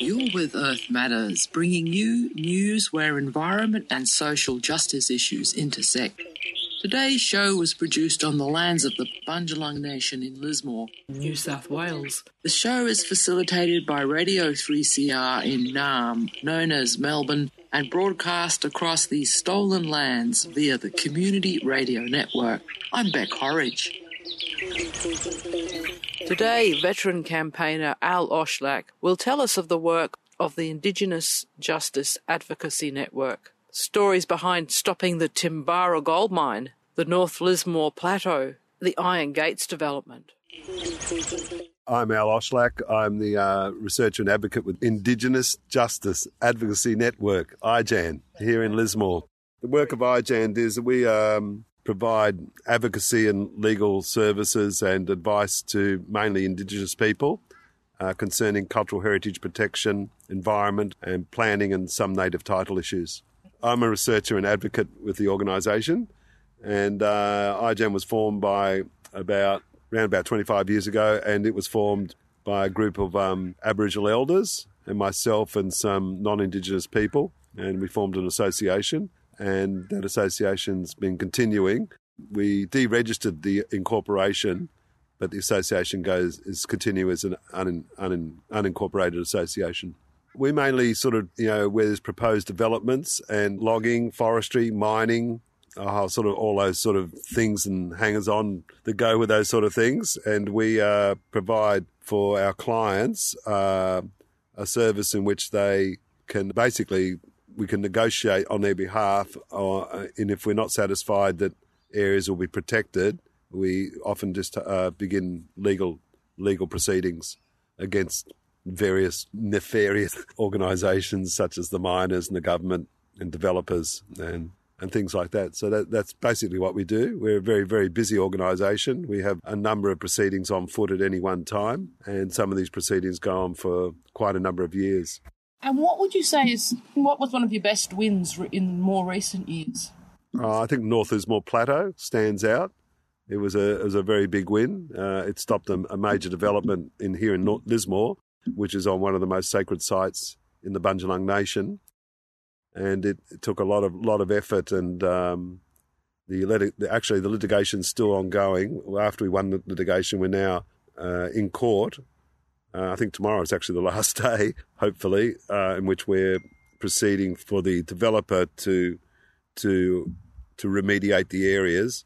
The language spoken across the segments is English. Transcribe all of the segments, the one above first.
You're with Earth Matters, bringing you news where environment and social justice issues intersect. Today's show was produced on the lands of the Bundjalung Nation in Lismore, New South Wales. The show is facilitated by Radio 3CR in Naarm, known as Melbourne, and broadcast across these stolen lands via the Community Radio Network. I'm Beck Horridge. Today, veteran campaigner Al Oshlack will tell us of the work of the Indigenous Justice Advocacy Network. Stories behind stopping the Timbarra gold mine, the North Lismore Plateau, the Iron Gates development. I'm Al Oshlack. I'm the uh, researcher and advocate with Indigenous Justice Advocacy Network, IJAN, here in Lismore. The work of IJAN is that we um, provide advocacy and legal services and advice to mainly Indigenous people uh, concerning cultural heritage protection, environment, and planning and some native title issues. I'm a researcher and advocate with the organisation, and uh, IJAN was formed by about around about 25 years ago, and it was formed by a group of um, Aboriginal elders and myself and some non-Indigenous people, and we formed an association, and that association's been continuing. We deregistered the incorporation, but the association goes is continue as an un, un, unincorporated association. We mainly sort of, you know, where there's proposed developments and logging, forestry, mining, uh, sort of all those sort of things and hangers on that go with those sort of things. And we uh, provide for our clients uh, a service in which they can basically we can negotiate on their behalf, or, uh, and if we're not satisfied that areas will be protected, we often just uh, begin legal legal proceedings against various nefarious organisations such as the miners and the government and developers and and things like that. So that, that's basically what we do. We're a very, very busy organisation. We have a number of proceedings on foot at any one time, and some of these proceedings go on for quite a number of years. And what would you say is what was one of your best wins in more recent years? Uh, I think North Lismore Plateau stands out. It was a it was a very big win. Uh, it stopped a, a, major development in here in North Lismore, which is on one of the most sacred sites in the Bundjalung Nation, and it, it took a lot of lot of effort and. Um, the, actually the litigation's still ongoing. After we won the litigation, we're now uh, in court. Uh, I think tomorrow is actually the last day, hopefully, uh, in which we're proceeding for the developer to to to remediate the areas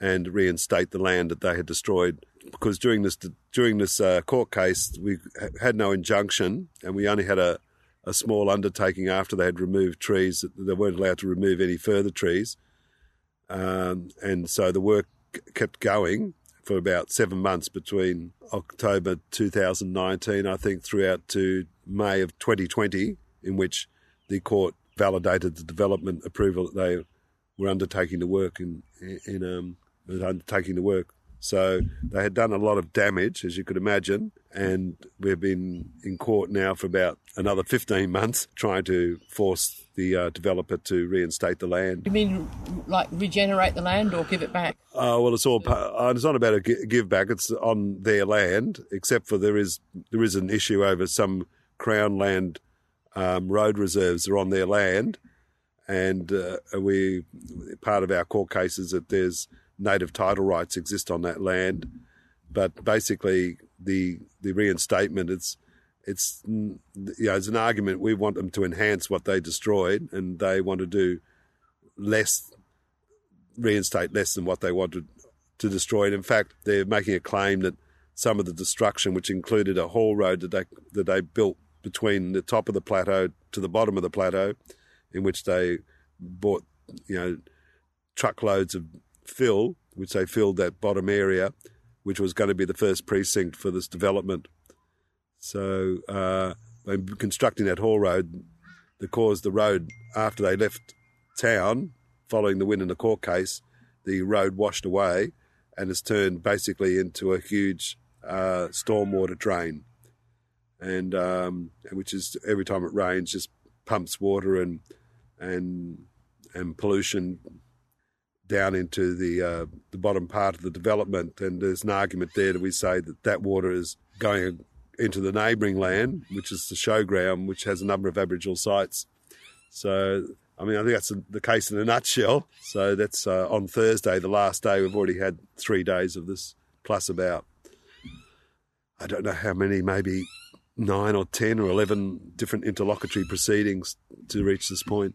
and reinstate the land that they had destroyed. Because during this during this uh, court case, we had no injunction, and we only had a a small undertaking after they had removed trees. They weren't allowed to remove any further trees. Um, and so the work kept going for about seven months between October 2019, I think, throughout to May of 2020, in which the court validated the development approval that they were undertaking the work in, in um, undertaking the work. So they had done a lot of damage, as you could imagine, and we've been in court now for about another 15 months trying to force the uh, developer to reinstate the land. You mean like regenerate the land or give it back? Uh, well, it's all. Uh, it's not about a give back. It's on their land, except for there is there is an issue over some crown land um, road reserves are on their land, and uh, we part of our court case is that there's native title rights exist on that land, but basically the the reinstatement it's it's mm, you know it's an argument we want them to enhance what they destroyed and they want to do less reinstate less than what they wanted to destroy and in fact they're making a claim that some of the destruction which included a haul road that they that they built between the top of the plateau to the bottom of the plateau in which they bought you know truckloads of fill, which they filled that bottom area, which was going to be the first precinct for this development. So, uh, constructing that haul road, they caused the road after they left town, following the win in the court case, the road washed away and has turned basically into a huge uh, stormwater drain, and um, which is every time it rains just pumps water and and and pollution down into the uh, the bottom part of the development, and there's an argument there that we say that that water is going into the neighbouring land, which is the showground, which has a number of Aboriginal sites. So, I mean, I think that's the case in a nutshell. So that's uh, on Thursday, the last day. We've already had three days of this, plus about I don't know how many, maybe nine or ten or eleven different interlocutory proceedings to reach this point.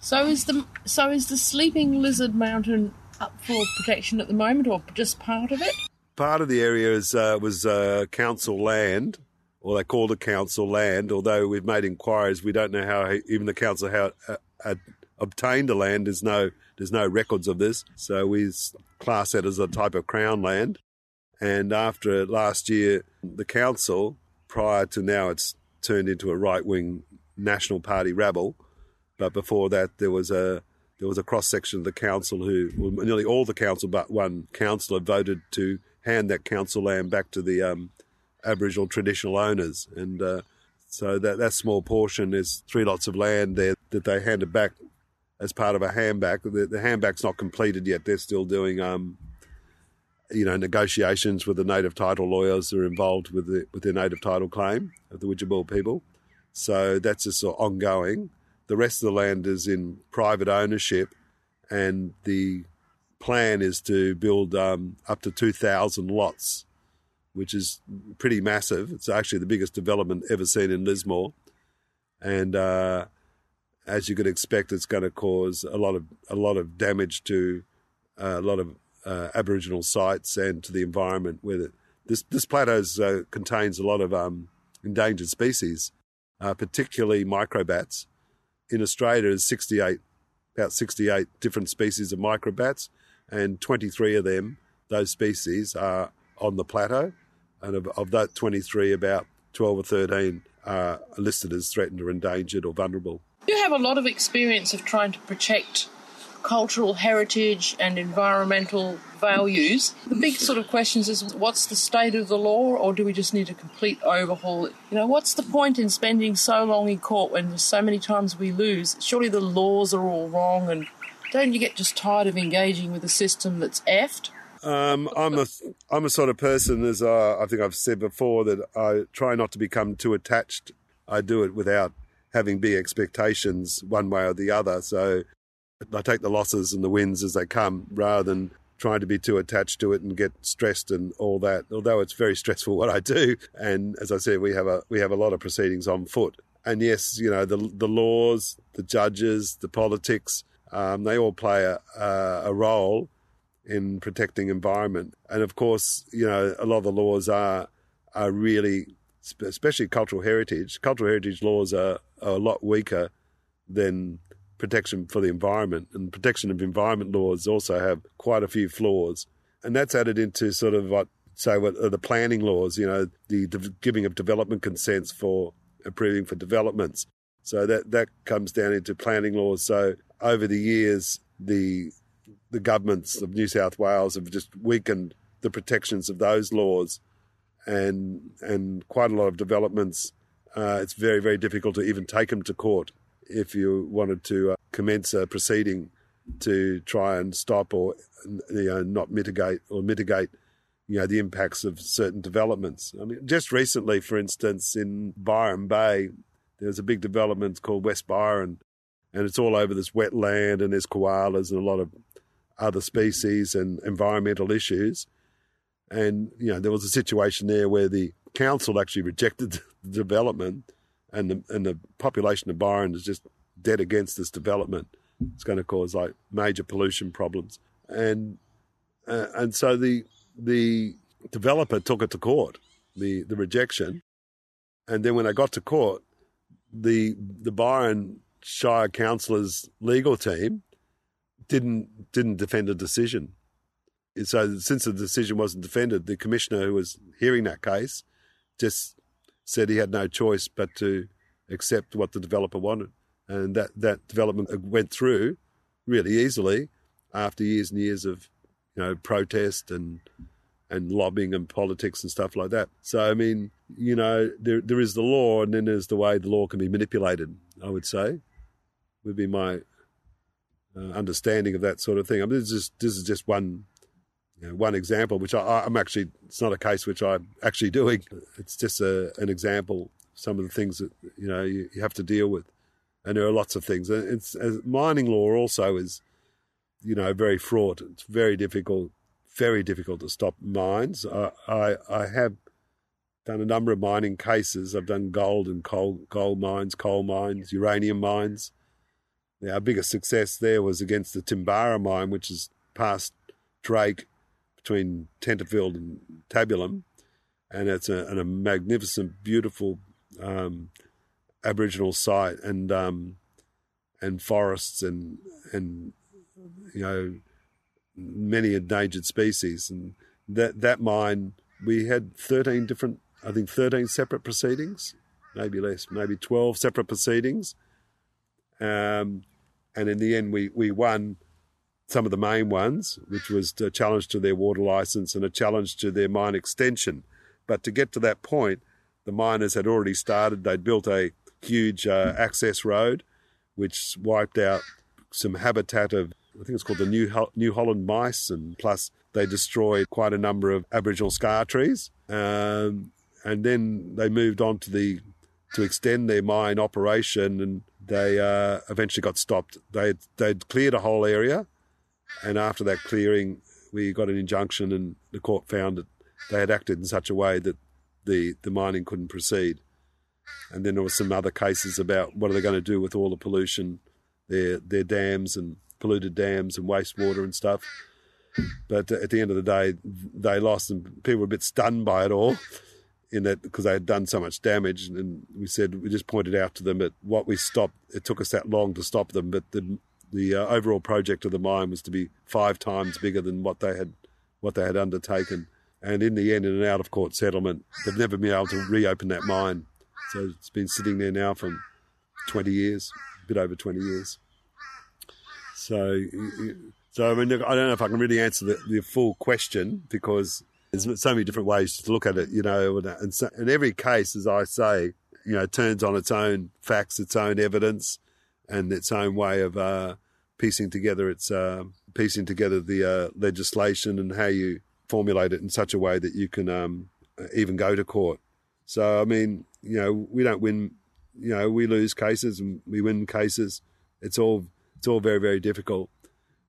So is the so is the sleeping lizard mountain up for protection at the moment, or just part of it? Part of the area is, uh, was uh, council land, or they called it council land. Although we've made inquiries, we don't know how even the council how uh, obtained the land. There's no there's no records of this, so we class it as a type of crown land. And after last year, the council, prior to now, it's turned into a right wing National Party rabble but before that, there was a there was a cross section of the council who, well, nearly all the council but one councillor voted to hand that council land back to the um, Aboriginal traditional owners, and uh, so that that small portion is three lots of land there that they handed back as part of a handback. The, the handback's not completed yet; they're still doing. Um, you know, negotiations with the native title lawyers who are involved with the with their native title claim of the Widjabul people. So that's just ongoing. The rest of the land is in private ownership, and the plan is to build um, up to 2,000 lots, which is pretty massive. It's actually the biggest development ever seen in Lismore. And uh, as you could expect, it's going to cause a lot of a lot of damage to uh, a lot of uh, Aboriginal sites and to the environment. Where the, this this plateau uh, contains a lot of um, endangered species, uh, particularly microbats, in Australia there's 68, about 68 different species of microbats, and 23 of them, those species, are on the plateau. And of, of that 23, about 12 or 13 are listed as threatened or endangered or vulnerable. You have a lot of experience of trying to protect cultural heritage and environmental values. The big sort of questions is what's the state of the law or do we just need a complete overhaul? You know, what's the point in spending so long in court when so many times we lose? Surely the laws are all wrong and don't you get just tired of engaging with a system that's effed? Um, I'm a I'm a sort of person, as uh, I think I've said before, that I try not to become too attached. I do it without having big expectations one way or the other. So I take the losses and the wins as they come rather than trying to be too attached to it and get stressed and all that. Although it's very stressful what I do, and as I said, we have a we have a lot of proceedings on foot. And yes, you know the the laws, the judges, the politics, um, they all play a, a role in protecting environment. And of course, you know a lot of the laws are are really, especially cultural heritage. Cultural heritage laws are, are a lot weaker than protection for the environment, and protection of environment laws also have quite a few flaws, and that's added into sort of what say what are the planning laws, you know, the de- giving of development consents for approving for developments. So that that comes down into planning laws. So over the years, the the governments of New South Wales have just weakened the protections of those laws, and and quite a lot of developments. Uh, it's very very difficult to even take them to court if you wanted to uh, commence a proceeding to try and stop or you know not mitigate or mitigate you know the impacts of certain developments. I mean, just recently, for instance, in Byron Bay, there's a big development called West Byron, and it's all over this wetland, and there's koalas and a lot of other species and environmental issues. And you know there was a situation there where the council actually rejected the development and the and the population of Byron is just dead against this development. It's going to cause like major pollution problems, and uh, and so the the developer took it to court, the the rejection, and then when they got to court, the the Byron Shire councillors legal team didn't didn't defend the decision. So since the decision wasn't defended, the commissioner who was hearing that case just said he had no choice but to accept what the developer wanted. And that, that development went through really easily after years and years of you know protest and and lobbying and politics and stuff like that. So I mean, you know, there there is the law and then there's the way the law can be manipulated, I would say. Would be my uh, understanding of that sort of thing. I mean, this is this is just one you know, one example, which I, am actually it's not a case which I'm actually doing. It's just a, an example. Some of the things that you know you, you have to deal with, and there are lots of things. It's mining law also is you know very fraught. It's very difficult, very difficult to stop mines. I I, I have done a number of mining cases. I've done gold and coal gold mines, coal mines, uranium mines. Our biggest success there was against the Timbarra mine, which is past Drake between Tenterfield and Tabulam. And it's a, a magnificent, beautiful um, Aboriginal site and um, and forests and and you know many endangered species. And that that mine, we had thirteen different, I think, thirteen separate proceedings, maybe less, maybe twelve separate proceedings. Um, and in the end, we we won some of the main ones, which was a challenge to their water license and a challenge to their mine extension. But to get to that point, the miners had already started. They'd built a huge uh, access road, which wiped out some habitat of, I think it's called the New, New Holland mice, and plus they destroyed quite a number of Aboriginal scar trees. Um, and then they moved on to the to extend their mine operation, and they uh, eventually got stopped. They they'd cleared a whole area, and after that clearing, we got an injunction, and the court found that they had acted in such a way that the, the mining couldn't proceed. And then there were some other cases about what are they going to do with all the pollution, their their dams and polluted dams and wastewater and stuff. But at the end of the day, they lost, and people were a bit stunned by it all. In that, because they had done so much damage, and we said we just pointed out to them that what we stopped. It took us that long to stop them, but the the uh, overall project of the mine was to be five times bigger than what they had what they had undertaken. And in the end, in an out of court settlement, they've never been able to reopen that mine. So it's been sitting there now for 20 years, a bit over 20 years. So, so I mean, I don't know if I can really answer the, the full question because there's so many different ways to look at it, you know. And, so, and every case, as I say, you know, turns on its own facts, its own evidence, and its own way of uh, piecing together its uh, piecing together the uh, legislation and how you formulate it in such a way that you can um, even go to court. So I mean, you know, we don't win. You know, we lose cases and we win cases. It's all it's all very very difficult.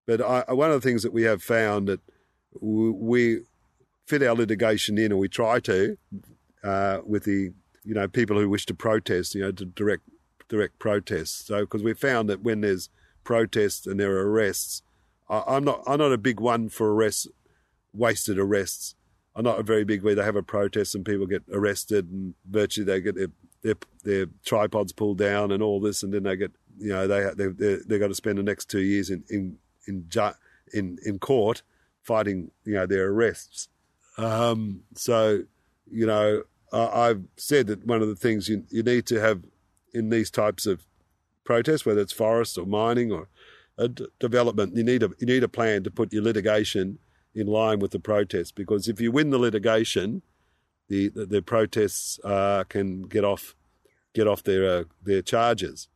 But I, one of the things that we have found that we fit our litigation in, or we try to, uh, with the you know people who wish to protest, you know, to direct direct protests. So because we found that when there's protests and there are arrests, I, am not I'm not a big one for arrests, wasted arrests. I'm not a very big where they have a protest and people get arrested and virtually they get their their, their tripods pulled down and all this, and then they get you know they they they they got to spend the next two years in in in in, in court fighting you know their arrests. Um, so you know I've said that one of the things you you need to have in these types of protests, whether it's forests or mining or development, you need a you need a plan to put your litigation in line with the protest. Because if you win the litigation, the the, the protests uh, can get off get off their uh, their charges.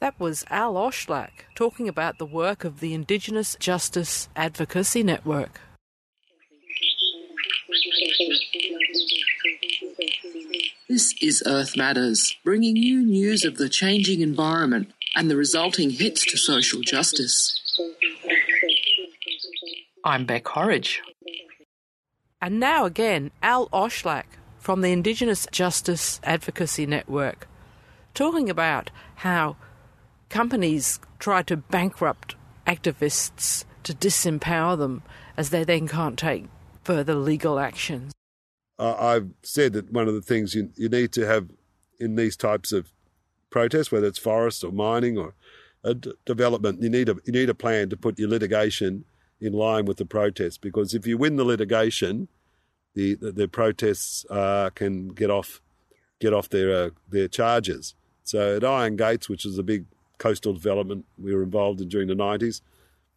That was Al Oshlack talking about the work of the Indigenous Justice Advocacy Network. This is Earth Matters, bringing you news of the changing environment and the resulting hits to social justice. I'm Beck Horridge. And now again, Al Oshlack from the Indigenous Justice Advocacy Network, talking about how companies try to bankrupt activists to disempower them as they then can't take further legal actions uh, I've said that one of the things you, you need to have in these types of protests, whether it's forest or mining or development, you need a you need a plan to put your litigation in line with the protest. Because if you win the litigation, the the, the protests uh, can get off get off their uh, their charges. So at Iron Gates, which is a big coastal development we were involved in during the nineties,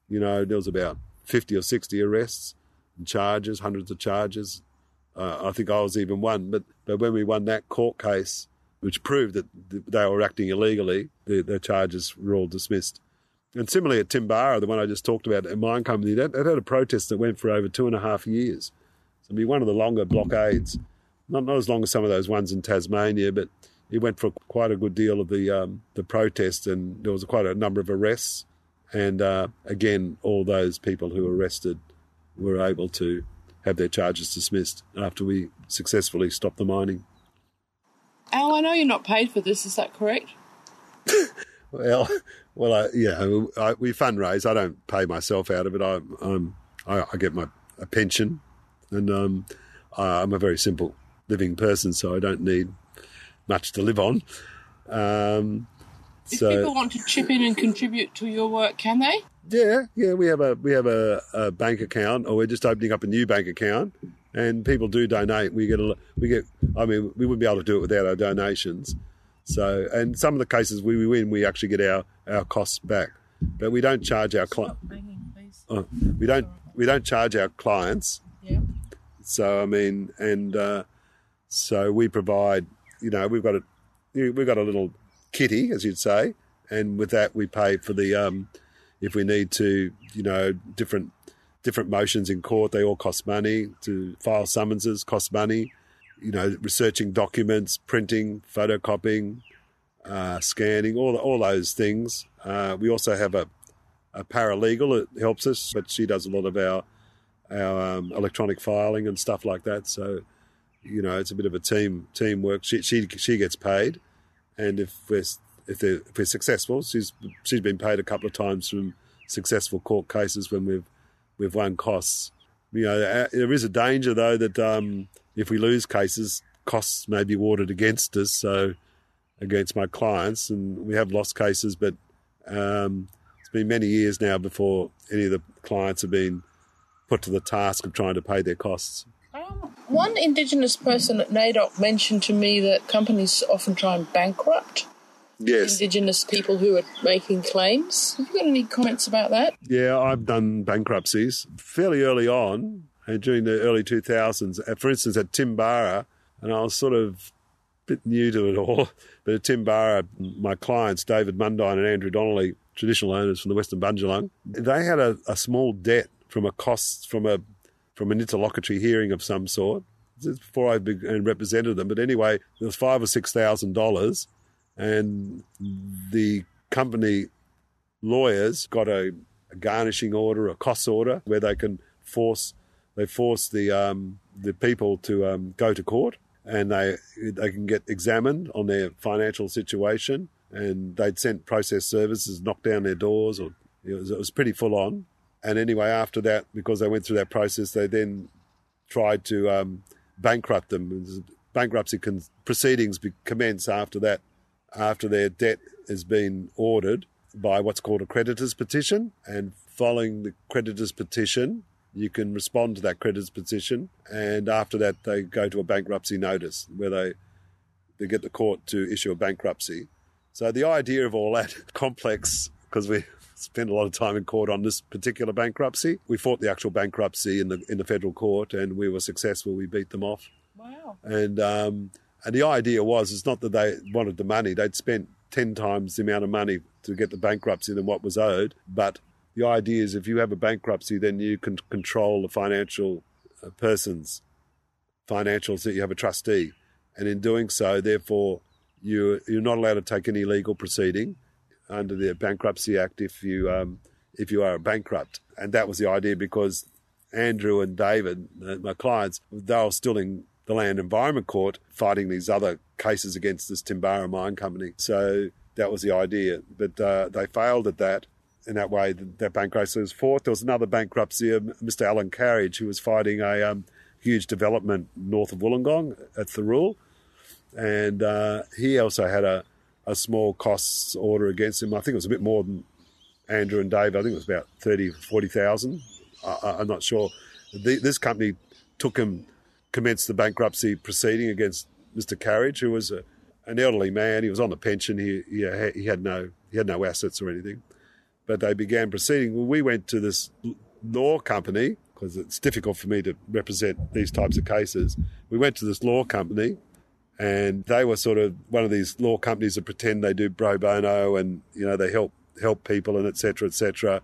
you know there was about fifty or sixty arrests and charges, hundreds of charges, uh, I think I was even one. But, but when we won that court case, which proved that they were acting illegally, the, charges were all dismissed. And similarly at Timbarra, the one I just talked about, a mine company, that, that had a protest that went for over two and a half years. So it'd be one of the longer blockades. Not, not as long as some of those ones in Tasmania, but it went for quite a good deal of the um, the protest, and there was quite a number of arrests. And uh, again, all those people who were arrested were able to have their charges dismissed after we successfully stopped the mining. Al, I know you're not paid for this. Is that correct? well, well, I, yeah, I, we fundraise. I don't pay myself out of it. I, I'm, I, I get my a pension, and um, I'm a very simple living person, so I don't need much to live on. Um, if so, people want to chip in and contribute to your work, can they? Yeah, yeah, we have a we have a, a, bank account, or we're just opening up a new bank account, and people do donate. We get a we get. I mean, we wouldn't be able to do it without our donations. So, and some of the cases we win, we actually get our, our costs back, but we don't charge our clients. Oh, we don't we don't charge our clients. Yeah. So I mean, and uh, so we provide. You know, we've got a we've got a little kitty, as you'd say, and with that we pay for the um, if we need to, you know, different different motions in court, they all cost money. To file summonses cost money you know, researching documents, printing, photocopying, uh, scanning, all all those things. Uh, we also have a, a paralegal that helps us, but she does a lot of our our um, electronic filing and stuff like that. So, you know, it's a bit of a team teamwork. She she she gets paid, and if we're if, if we're successful, she's she's been paid a couple of times from successful court cases when we've we've won costs. You know, uh, there is a danger though that um, if we lose cases, costs may be awarded against us. So against my clients, and we have lost cases, but um, it's been many years now before any of the clients have been put to the task of trying to pay their costs. Um, one Indigenous person at NAIDOC mentioned to me that companies often try and bankrupt yes. Indigenous people who are making claims. Have you got any comments about that? Yeah, I've done bankruptcies fairly early on during the early 2000s. For instance, at Timbarra, and I was sort of a bit new to it all, but at Timbarra, my clients, David Mundine and Andrew Donnelly, traditional owners from the Western Bundjalung, they had a, a small debt from a cost from a from an interlocutory hearing of some sort. before I and represented them, but anyway, there was five or six thousand dollars, and the company lawyers got a, a garnishing order, a cost order, where they can force they force the um, the people to um, go to court and they they can get examined on their financial situation and they'd sent process services knock down their doors or it was, it was pretty full on and anyway after that because they went through that process they then tried to um, bankrupt them. Bankruptcy con- proceedings be- commence after that after their debt has been ordered by what's called a creditor's petition. And following the creditor's petition you can respond to that creditor's petition, and after that, they go to a bankruptcy notice where they they get the court to issue a bankruptcy. So the idea of all that complex because we spent a lot of time in court on this particular bankruptcy. We fought the actual bankruptcy in the in the federal court, and we were successful. We beat them off. Wow! And um, and the idea was it's not that they wanted the money; they'd spent ten times the amount of money to get the bankruptcy than what was owed, but the idea is if you have a bankruptcy, then you can control the financial uh, person's financials that you have a trustee. And in doing so, therefore, you, you're not allowed to take any legal proceeding under the Bankruptcy Act if you, um, if you are a bankrupt. And that was the idea because Andrew and David, uh, my clients, they were still in the Land Environment Court fighting these other cases against this Timbarra Mine Company. So that was the idea. But uh, they failed at that in that way, that bankruptcy was fought. There was another bankruptcy of Mr. Alan Carriage, who was fighting a um, huge development north of Wollongong at Thirroul. And uh, he also had a, a small costs order against him. I think it was a bit more than Andrew and Dave. I think it was about 30, 40,000. I, am not sure. The, this company took him, commenced the bankruptcy proceeding against Mr. Carriage, who was a, an elderly man. He was on the pension. He, he, uh, he had no he had no assets or anything but they began proceeding. Well, we went to this law company because it's difficult for me to represent these types of cases. We went to this law company and they were sort of one of these law companies that pretend they do pro bono and, you know, they help help people and etc. etc.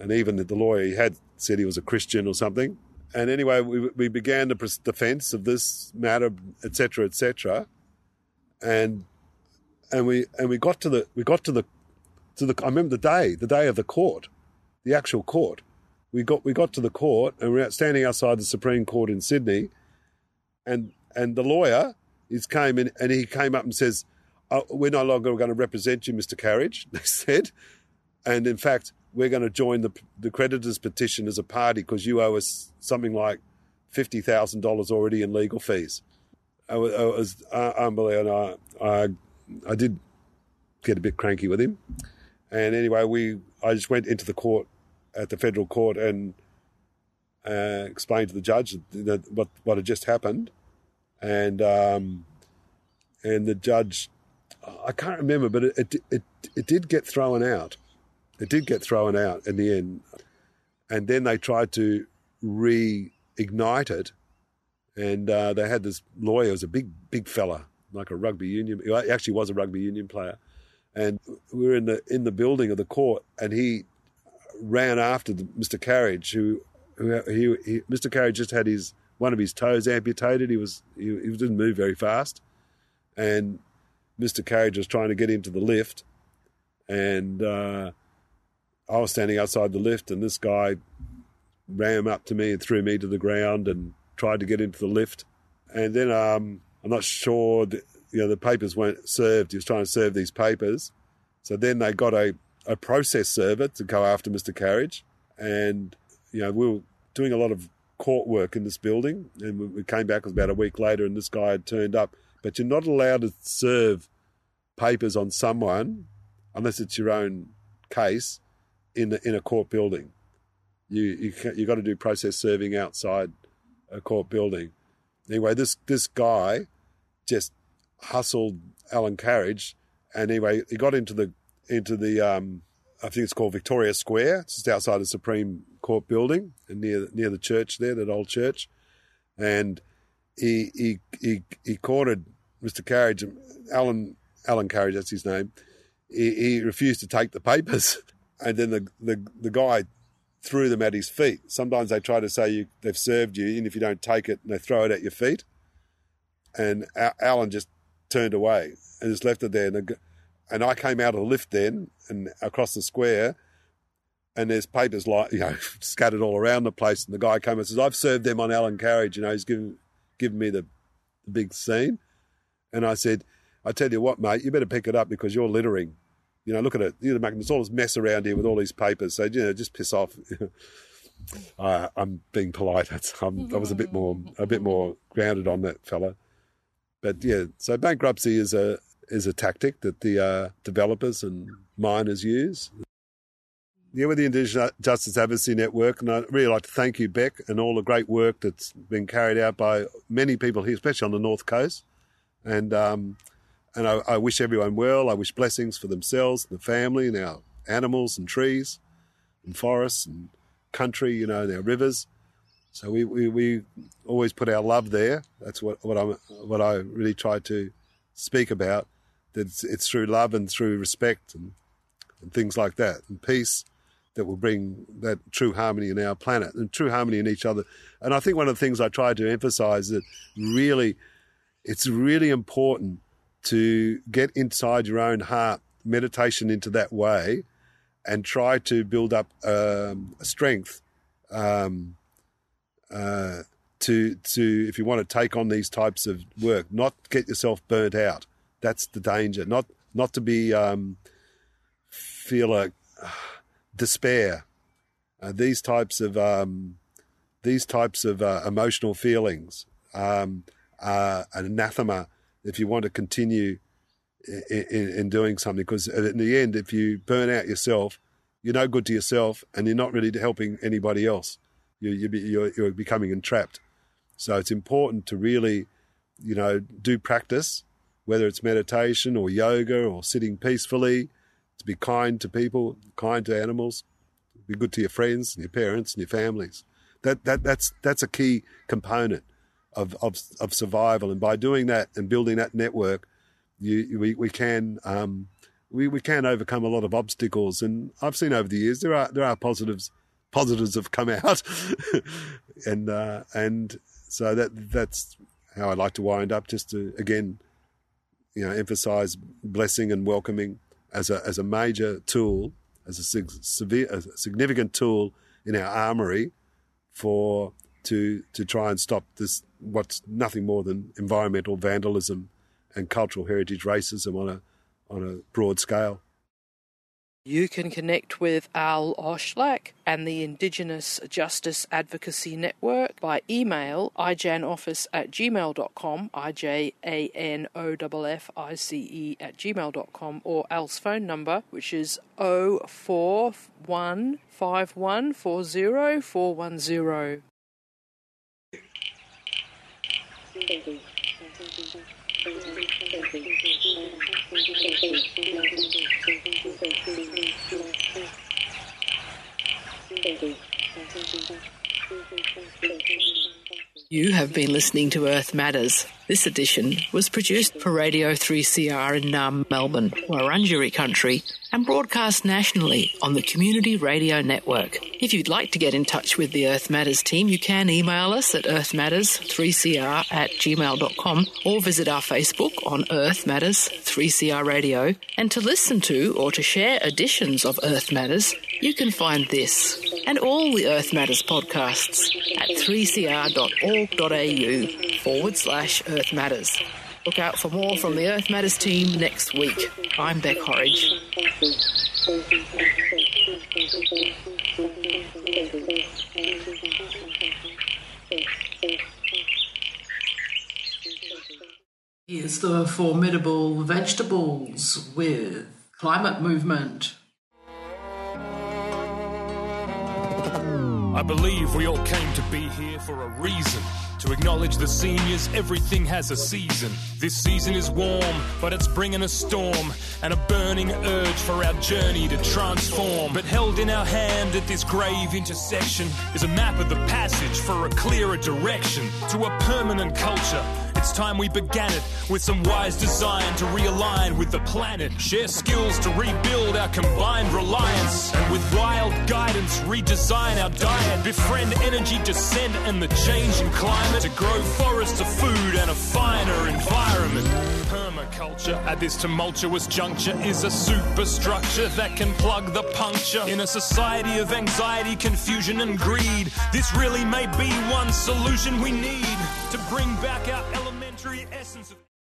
And even the lawyer he had said he was a Christian or something. And anyway, we, we began the defence of this matter, etc. etc. And and we and we got to the we got to the to the I remember the day the day of the court, the actual court. We got we got to the court and we we're standing outside the Supreme Court in Sydney, and and the lawyer is came in and he came up and says, oh, "We're no longer going to represent you, Mr. Carriage." They said, and in fact, we're going to join the the creditors' petition as a party because you owe us something like fifty thousand dollars already in legal fees. Was, it was uh, unbelievable. I, I I did get a bit cranky with him, and anyway, we I just went into the court at the federal court and uh, explained to the judge that what what had just happened, and um, and the judge, I can't remember, but it, it it it did get thrown out. It did get thrown out in the end, and then they tried to reignite it, and uh, they had this lawyer, was a big big fella, like a rugby union. He actually was a rugby union player, and we were in the in the building of the court, and he ran after the, Mr. Carriage, who, who he, he, Mr. Carriage just had his one of his toes amputated. He was he, he didn't move very fast, and Mr. Carriage was trying to get into the lift, and uh, I was standing outside the lift, and this guy ran up to me and threw me to the ground and tried to get into the lift, and then um, I'm not sure that, you know the papers weren't served. He was trying to serve these papers, so then they got a a process server to go after Mr. Carriage, and you know we were doing a lot of court work in this building, and we came back about a week later, and this guy had turned up. But you're not allowed to serve papers on someone unless it's your own case in the, in a court building. You you you got to do process serving outside a court building. Anyway, this this guy just hustled Alan Carriage, and anyway he got into the into the um, I think it's called Victoria Square, just outside the Supreme Court building and near near the church there, that old church, and he he he, he courted Mr. Carriage, Alan Alan Carriage, that's his name. He, he refused to take the papers, and then the, the the guy threw them at his feet. Sometimes they try to say you they've served you, and if you don't take it, they throw it at your feet. And Alan just turned away and just left it there. And and I came out of the lift then and across the square, and there's papers like you know scattered all around the place. And the guy came and says, "I've served them on Alan Carriage." You know, he's given given me the, the big scene, and I said, "I tell you what, mate, you better pick it up because you're littering." You know, look at it. You know, there's all this mess around here with all these papers. So you know, just piss off. I'm being polite. I'm, i was a bit more a bit more grounded on that fella. But yeah, so bankruptcy is a is a tactic that the uh, developers and miners use. Yeah, with the Indigenous Justice Advocacy Network, and I'd really like to thank you, Beck, and all the great work that's been carried out by many people here, especially on the North Coast. And um, and I, I, wish everyone well. I wish blessings for themselves and the family and our animals and trees and forests and country, you know, and our rivers. So we, we, we always put our love there. That's what, what I what I really try to speak about that it's, it's through love and through respect and, and things like that, and peace that will bring that true harmony in our planet and true harmony in each other. And I think one of the things I try to emphasize is that really, it's really important to get inside your own heart, meditation into that way, and try to build up um, strength um, uh, to to if you want to take on these types of work, not get yourself burnt out. That's the danger. Not not to be um, feel like uh, despair. Uh, these types of um, these types of uh, emotional feelings um, are an anathema if you want to continue in, in, in doing something. Because in the end, if you burn out yourself, you're no good to yourself, and you're not really helping anybody else. You, you're, you're becoming entrapped. So it's important to really, you know, do practice whether it's meditation or yoga or sitting peacefully, to be kind to people, kind to animals, be good to your friends and your parents and your families. That, that, that's, that's a key component of, of, of survival. And by doing that and building that network, you, we, we can, um, we, we can overcome a lot of obstacles. And I've seen over the years there are there are positives positives have come out, and uh, and so that that's how I like to wind up. Just to again, you know, emphasize blessing and welcoming as a as a major tool, as a, severe, a significant tool in our armory for to to try and stop this what's nothing more than environmental vandalism and cultural heritage racism on a on a broad scale. You can connect with Al Oshlack and the Indigenous Justice Advocacy Network by email ijanoffice at gmail.com, I-J-A-N-O-F-F-I-C-E at gmail.com, or Al's phone number, which is oh 041 you have been listening to Earth Matters. This edition was produced for Radio 3CR in Naarm, Melbourne, Wurundjeri country, and broadcast nationally on the Community Radio Network. If you'd like to get in touch with the Earth Matters team, you can email us at earthmatters3cr at gmail.com or visit our Facebook on Earth Matters 3CR Radio. And to listen to or to share editions of Earth Matters, you can find this and all the Earth Matters podcasts at 3cr.org.au forward slash Earth Matters. Look out for more from the Earth Matters team next week. I'm Beck Horridge. Here's the formidable vegetables with climate movement. I believe we all came to be here for a reason. To acknowledge the seniors, everything has a season. This season is warm, but it's bringing a storm and a burning urge for our journey to transform. But held in our hand at this grave intersection is a map of the passage for a clearer direction to a permanent culture it's time we began it with some wise design to realign with the planet. Share skills to rebuild our combined reliance. And with wild guidance, redesign our diet. Befriend energy descent and the changing climate to grow forests of food and a finer environment. Permaculture at this tumultuous juncture is a superstructure that can plug the puncture. In a society of anxiety, confusion, and greed, this really may be one solution we need to bring back our elementary essence of